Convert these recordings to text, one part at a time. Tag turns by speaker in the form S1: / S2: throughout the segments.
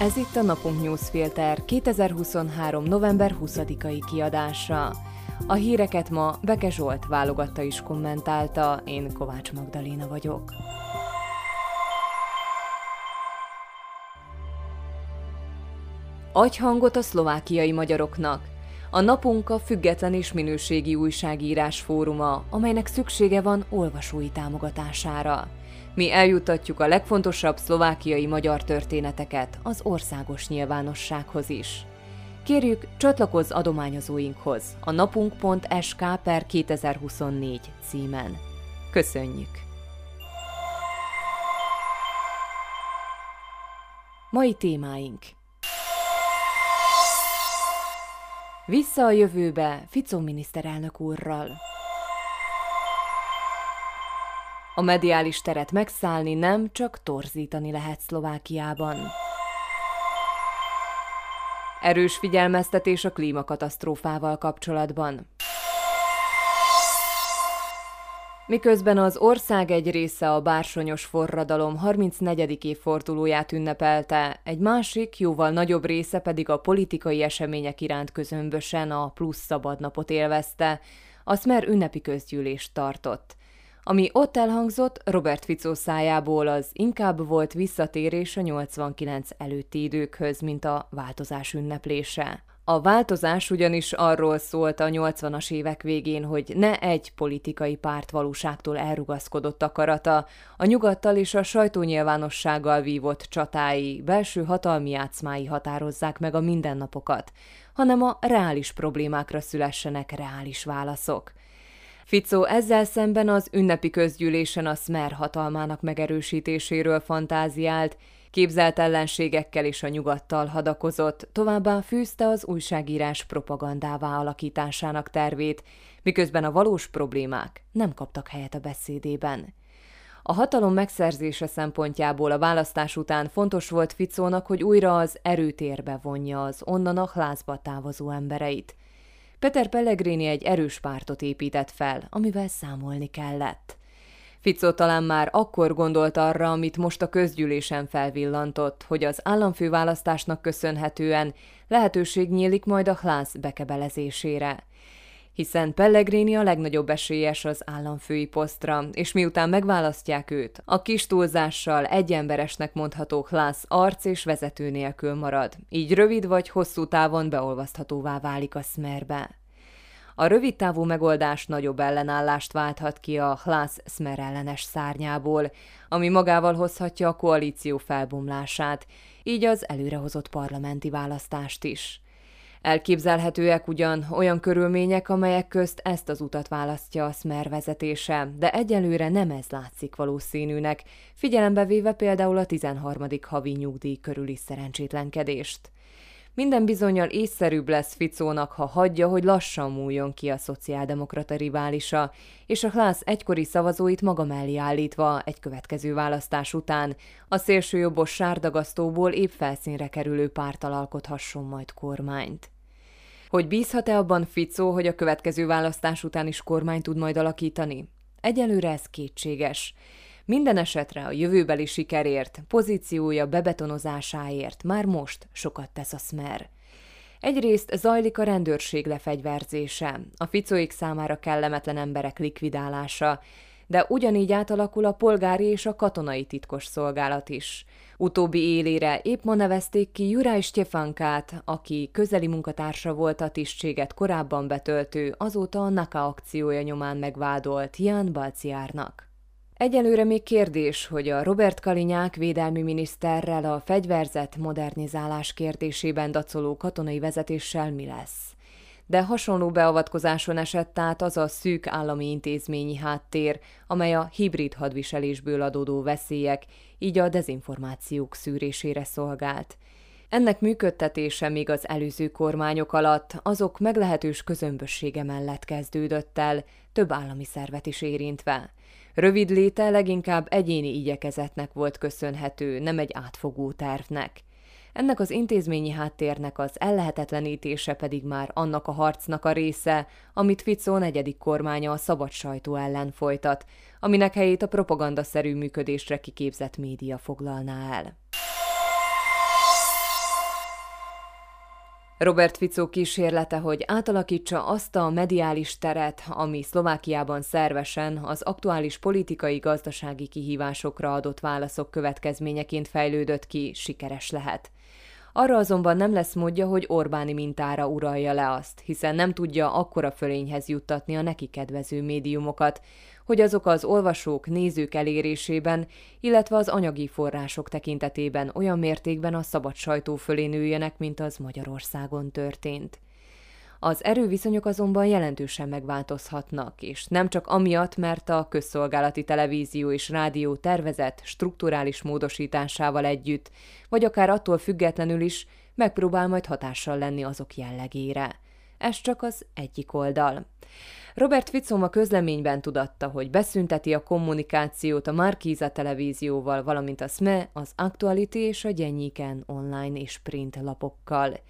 S1: Ez itt a Napunk Newsfilter 2023. november 20-ai kiadása. A híreket ma Beke Zsolt válogatta is kommentálta, én Kovács Magdaléna vagyok. Adj hangot a szlovákiai magyaroknak. A napunk a független és minőségi újságírás fóruma, amelynek szüksége van olvasói támogatására. Mi eljutatjuk a legfontosabb szlovákiai magyar történeteket az országos nyilvánossághoz is. Kérjük, csatlakozz adományozóinkhoz a napunk.sk per 2024 címen. Köszönjük! Mai témáink Vissza a jövőbe Ficó miniszterelnök úrral. A mediális teret megszállni nem, csak torzítani lehet Szlovákiában. Erős figyelmeztetés a klímakatasztrófával kapcsolatban. Miközben az ország egy része a bársonyos forradalom 34. évfordulóját ünnepelte, egy másik, jóval nagyobb része pedig a politikai események iránt közömbösen a plusz szabadnapot élvezte, a Smer ünnepi közgyűlést tartott. Ami ott elhangzott, Robert Ficó szájából az inkább volt visszatérés a 89 előtti időkhöz, mint a változás ünneplése. A változás ugyanis arról szólt a 80-as évek végén, hogy ne egy politikai párt valóságtól elrugaszkodott akarata, a nyugattal és a sajtónyilvánossággal vívott csatái, belső hatalmi játszmái határozzák meg a mindennapokat, hanem a reális problémákra szülessenek reális válaszok. Ficó ezzel szemben az ünnepi közgyűlésen a Smer hatalmának megerősítéséről fantáziált, képzelt ellenségekkel és a nyugattal hadakozott, továbbá fűzte az újságírás propagandává alakításának tervét, miközben a valós problémák nem kaptak helyet a beszédében. A hatalom megszerzése szempontjából a választás után fontos volt Ficónak, hogy újra az erőtérbe vonja az onnan a hlázba távozó embereit – Peter Pellegrini egy erős pártot épített fel, amivel számolni kellett. Ficó talán már akkor gondolt arra, amit most a közgyűlésen felvillantott, hogy az államfőválasztásnak köszönhetően lehetőség nyílik majd a Hlász bekebelezésére hiszen Pellegrini a legnagyobb esélyes az államfői posztra, és miután megválasztják őt, a kis túlzással egyemberesnek mondható klász arc és vezető nélkül marad, így rövid vagy hosszú távon beolvaszthatóvá válik a Smerbe. A rövid távú megoldás nagyobb ellenállást válthat ki a Hlász Smer ellenes szárnyából, ami magával hozhatja a koalíció felbomlását, így az előrehozott parlamenti választást is. Elképzelhetőek ugyan olyan körülmények, amelyek közt ezt az utat választja a Smer vezetése, de egyelőre nem ez látszik valószínűnek, figyelembe véve például a 13. havi nyugdíj körüli szerencsétlenkedést. Minden bizonyal észszerűbb lesz Ficónak, ha hagyja, hogy lassan múljon ki a szociáldemokrata riválisa, és a Klász egykori szavazóit maga mellé állítva egy következő választás után a szélsőjobbos sárdagasztóból épp felszínre kerülő pártal alkothasson majd kormányt. Hogy bízhat-e abban Ficó, hogy a következő választás után is kormány tud majd alakítani? Egyelőre ez kétséges. Minden esetre a jövőbeli sikerért, pozíciója bebetonozásáért már most sokat tesz a Smer. Egyrészt zajlik a rendőrség lefegyverzése, a ficóik számára kellemetlen emberek likvidálása, de ugyanígy átalakul a polgári és a katonai titkos szolgálat is. Utóbbi élére épp ma nevezték ki Juraj Styefankát, aki közeli munkatársa volt a tisztséget korábban betöltő, azóta a NAKA akciója nyomán megvádolt Jan Balciárnak. Egyelőre még kérdés, hogy a Robert Kalinyák védelmi miniszterrel a fegyverzet modernizálás kérdésében dacoló katonai vezetéssel mi lesz. De hasonló beavatkozáson esett át az a szűk állami intézményi háttér, amely a hibrid hadviselésből adódó veszélyek, így a dezinformációk szűrésére szolgált. Ennek működtetése még az előző kormányok alatt azok meglehetős közömbössége mellett kezdődött el, több állami szervet is érintve. Rövid léte leginkább egyéni igyekezetnek volt köszönhető, nem egy átfogó tervnek. Ennek az intézményi háttérnek az ellehetetlenítése pedig már annak a harcnak a része, amit Ficó negyedik kormánya a szabad sajtó ellen folytat, aminek helyét a propagandaszerű működésre kiképzett média foglalná el. Robert Fico kísérlete, hogy átalakítsa azt a mediális teret, ami Szlovákiában szervesen az aktuális politikai-gazdasági kihívásokra adott válaszok következményeként fejlődött ki, sikeres lehet. Arra azonban nem lesz módja, hogy Orbáni mintára uralja le azt, hiszen nem tudja akkora fölényhez juttatni a neki kedvező médiumokat, hogy azok az olvasók, nézők elérésében, illetve az anyagi források tekintetében olyan mértékben a szabad sajtó fölé nőjenek, mint az Magyarországon történt. Az erőviszonyok azonban jelentősen megváltozhatnak, és nem csak amiatt, mert a közszolgálati televízió és rádió tervezett strukturális módosításával együtt, vagy akár attól függetlenül is megpróbál majd hatással lenni azok jellegére. Ez csak az egyik oldal. Robert Fico a közleményben tudatta, hogy beszünteti a kommunikációt a Markíza televízióval, valamint a SME, az Actuality és a Gyenyiken online és print lapokkal.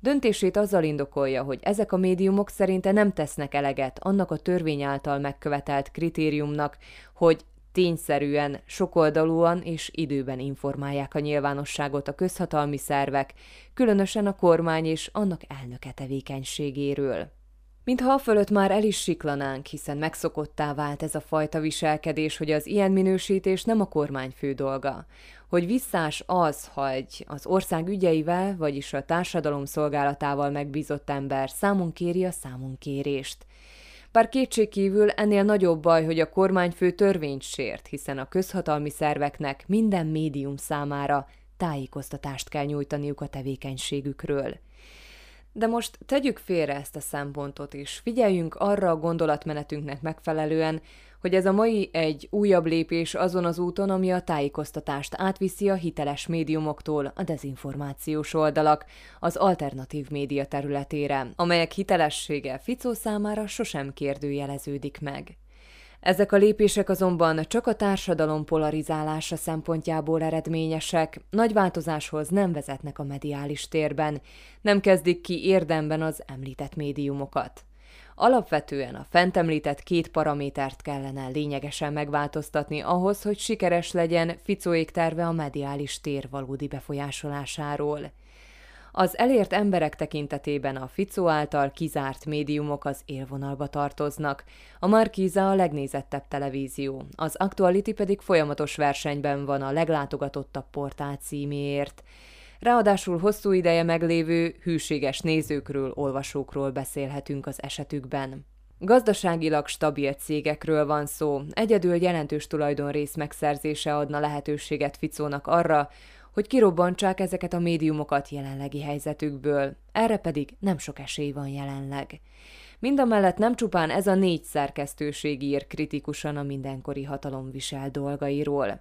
S1: Döntését azzal indokolja, hogy ezek a médiumok szerinte nem tesznek eleget annak a törvény által megkövetelt kritériumnak, hogy tényszerűen, sokoldalúan és időben informálják a nyilvánosságot a közhatalmi szervek, különösen a kormány és annak elnöke tevékenységéről. Mintha a fölött már el is siklanánk, hiszen megszokottá vált ez a fajta viselkedés, hogy az ilyen minősítés nem a kormány fő dolga. Hogy visszás az, hogy az ország ügyeivel, vagyis a társadalom szolgálatával megbízott ember számon kéri a számonkérést. Bár kétségkívül ennél nagyobb baj, hogy a kormányfő törvényt sért, hiszen a közhatalmi szerveknek minden médium számára tájékoztatást kell nyújtaniuk a tevékenységükről. De most tegyük félre ezt a szempontot, és figyeljünk arra a gondolatmenetünknek megfelelően, hogy ez a mai egy újabb lépés azon az úton, ami a tájékoztatást átviszi a hiteles médiumoktól a dezinformációs oldalak, az alternatív média területére, amelyek hitelessége Ficó számára sosem kérdőjeleződik meg. Ezek a lépések azonban csak a társadalom polarizálása szempontjából eredményesek, nagy változáshoz nem vezetnek a mediális térben, nem kezdik ki érdemben az említett médiumokat. Alapvetően a fent említett két paramétert kellene lényegesen megváltoztatni ahhoz, hogy sikeres legyen Ficóék terve a mediális tér valódi befolyásolásáról. Az elért emberek tekintetében a Ficó által kizárt médiumok az élvonalba tartoznak. A Markíza a legnézettebb televízió, az Actuality pedig folyamatos versenyben van a leglátogatottabb portál címéért. Ráadásul hosszú ideje meglévő, hűséges nézőkről, olvasókról beszélhetünk az esetükben. Gazdaságilag stabil cégekről van szó, egyedül jelentős tulajdonrész megszerzése adna lehetőséget Ficónak arra, hogy kirobbantsák ezeket a médiumokat jelenlegi helyzetükből, erre pedig nem sok esély van jelenleg. Mindamellett nem csupán ez a négy szerkesztőség ír kritikusan a mindenkori hatalom visel dolgairól.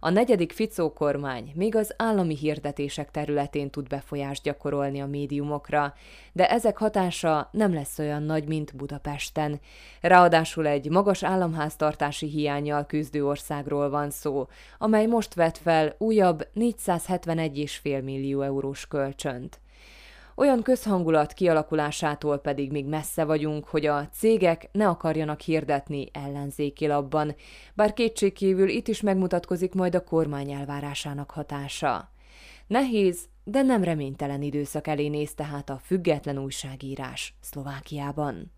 S1: A negyedik Ficó kormány még az állami hirdetések területén tud befolyást gyakorolni a médiumokra, de ezek hatása nem lesz olyan nagy, mint Budapesten. Ráadásul egy magas államháztartási hiányjal küzdő országról van szó, amely most vet fel újabb 471,5 millió eurós kölcsönt. Olyan közhangulat kialakulásától pedig még messze vagyunk, hogy a cégek ne akarjanak hirdetni ellenzéki labban, bár kétségkívül itt is megmutatkozik majd a kormány elvárásának hatása. Nehéz, de nem reménytelen időszak elé néz tehát a független újságírás Szlovákiában.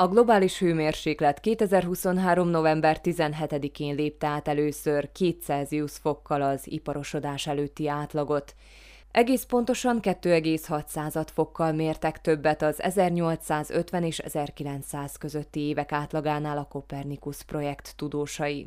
S1: A globális hőmérséklet 2023. november 17-én lépte át először 2 Celsius fokkal az iparosodás előtti átlagot, egész pontosan 2,6 fokkal mértek többet az 1850 és 1900 közötti évek átlagánál a Copernicus projekt tudósai.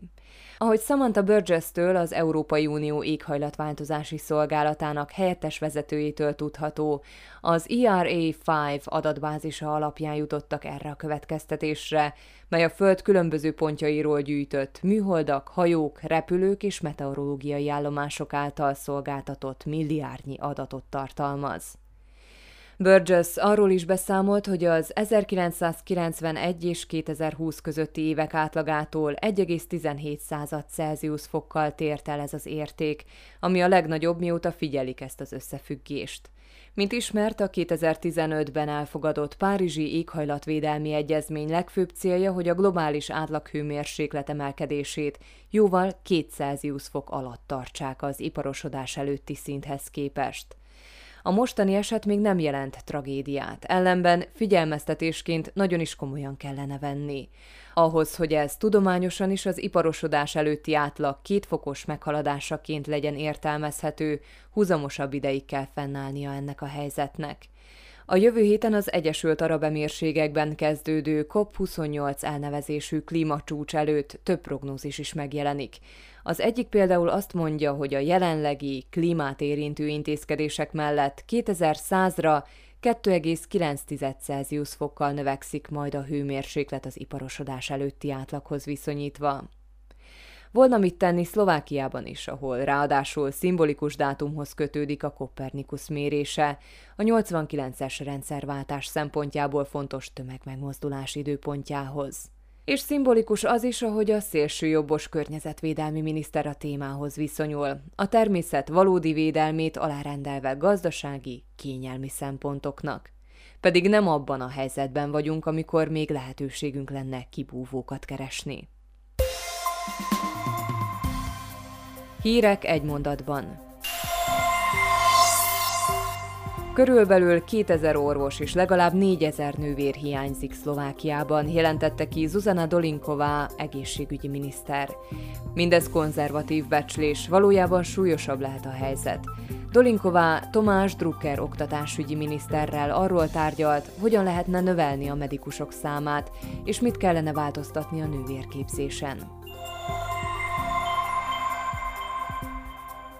S1: Ahogy Samantha Burgess-től, az Európai Unió éghajlatváltozási szolgálatának helyettes vezetőjétől tudható, az ERA5 adatbázisa alapján jutottak erre a következtetésre, mely a Föld különböző pontjairól gyűjtött műholdak, hajók, repülők és meteorológiai állomások által szolgáltatott milliárdnyi adatot tartalmaz. Burgess arról is beszámolt, hogy az 1991 és 2020 közötti évek átlagától 1,17 század Celsius fokkal tért el ez az érték, ami a legnagyobb, mióta figyelik ezt az összefüggést. Mint ismert, a 2015-ben elfogadott Párizsi éghajlatvédelmi egyezmény legfőbb célja, hogy a globális átlaghőmérséklet emelkedését jóval 200 fok alatt tartsák az iparosodás előtti szinthez képest. A mostani eset még nem jelent tragédiát, ellenben figyelmeztetésként nagyon is komolyan kellene venni. Ahhoz, hogy ez tudományosan is az iparosodás előtti átlag kétfokos meghaladásaként legyen értelmezhető, húzamosabb ideig kell fennállnia ennek a helyzetnek. A jövő héten az Egyesült Arab Emírségekben kezdődő COP28 elnevezésű klímacsúcs előtt több prognózis is megjelenik. Az egyik például azt mondja, hogy a jelenlegi klímát érintő intézkedések mellett 2100-ra 2,9 Celsius fokkal növekszik majd a hőmérséklet az iparosodás előtti átlaghoz viszonyítva. Volna mit tenni Szlovákiában is, ahol ráadásul szimbolikus dátumhoz kötődik a Kopernikus mérése, a 89-es rendszerváltás szempontjából fontos tömegmegmozdulás időpontjához. És szimbolikus az is, ahogy a szélsőjobbos környezetvédelmi miniszter a témához viszonyul, a természet valódi védelmét alárendelve gazdasági, kényelmi szempontoknak. Pedig nem abban a helyzetben vagyunk, amikor még lehetőségünk lenne kibúvókat keresni. Hírek egy mondatban. Körülbelül 2000 orvos és legalább 4000 nővér hiányzik Szlovákiában, jelentette ki Zuzana Dolinková egészségügyi miniszter. Mindez konzervatív becslés, valójában súlyosabb lehet a helyzet. Dolinková Tomás Drucker oktatásügyi miniszterrel arról tárgyalt, hogyan lehetne növelni a medikusok számát, és mit kellene változtatni a nővérképzésen.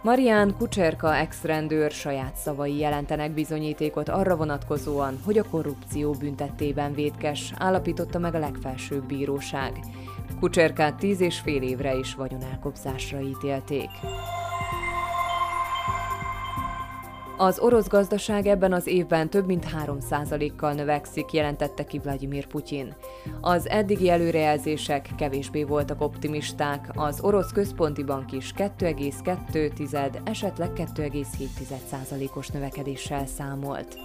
S1: Marián Kucserka ex-rendőr saját szavai jelentenek bizonyítékot arra vonatkozóan, hogy a korrupció büntettében védkes, állapította meg a legfelsőbb bíróság. Kucserkát tíz és fél évre is vagyonelkobzásra ítélték. Az orosz gazdaság ebben az évben több mint 3%-kal növekszik, jelentette ki Vladimir Putyin. Az eddigi előrejelzések kevésbé voltak optimisták, az orosz központi bank is 2,2, esetleg 2,7%-os növekedéssel számolt.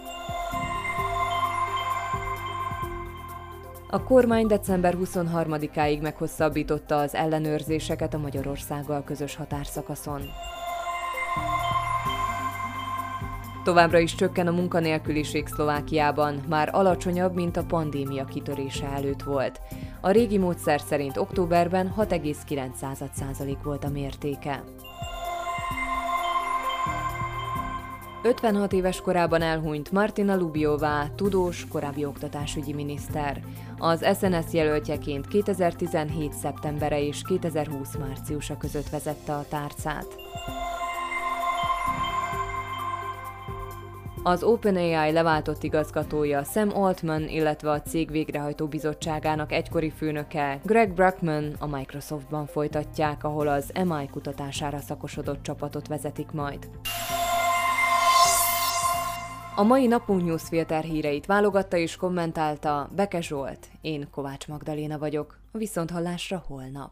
S1: A kormány december 23-áig meghosszabbította az ellenőrzéseket a Magyarországgal közös határszakaszon. Továbbra is csökken a munkanélküliség Szlovákiában, már alacsonyabb, mint a pandémia kitörése előtt volt. A régi módszer szerint októberben 6,9% volt a mértéke. 56 éves korában elhunyt Martina Lubiová, tudós, korábbi oktatásügyi miniszter. Az SNS jelöltjeként 2017. szeptembere és 2020. márciusa között vezette a tárcát. Az OpenAI leváltott igazgatója Sam Altman, illetve a cég végrehajtó bizottságának egykori főnöke Greg Brackman a Microsoftban folytatják, ahol az MI kutatására szakosodott csapatot vezetik majd. A mai napunk newsfilter híreit válogatta és kommentálta Beke Zsolt. Én Kovács Magdaléna vagyok. A viszonthallásra holnap.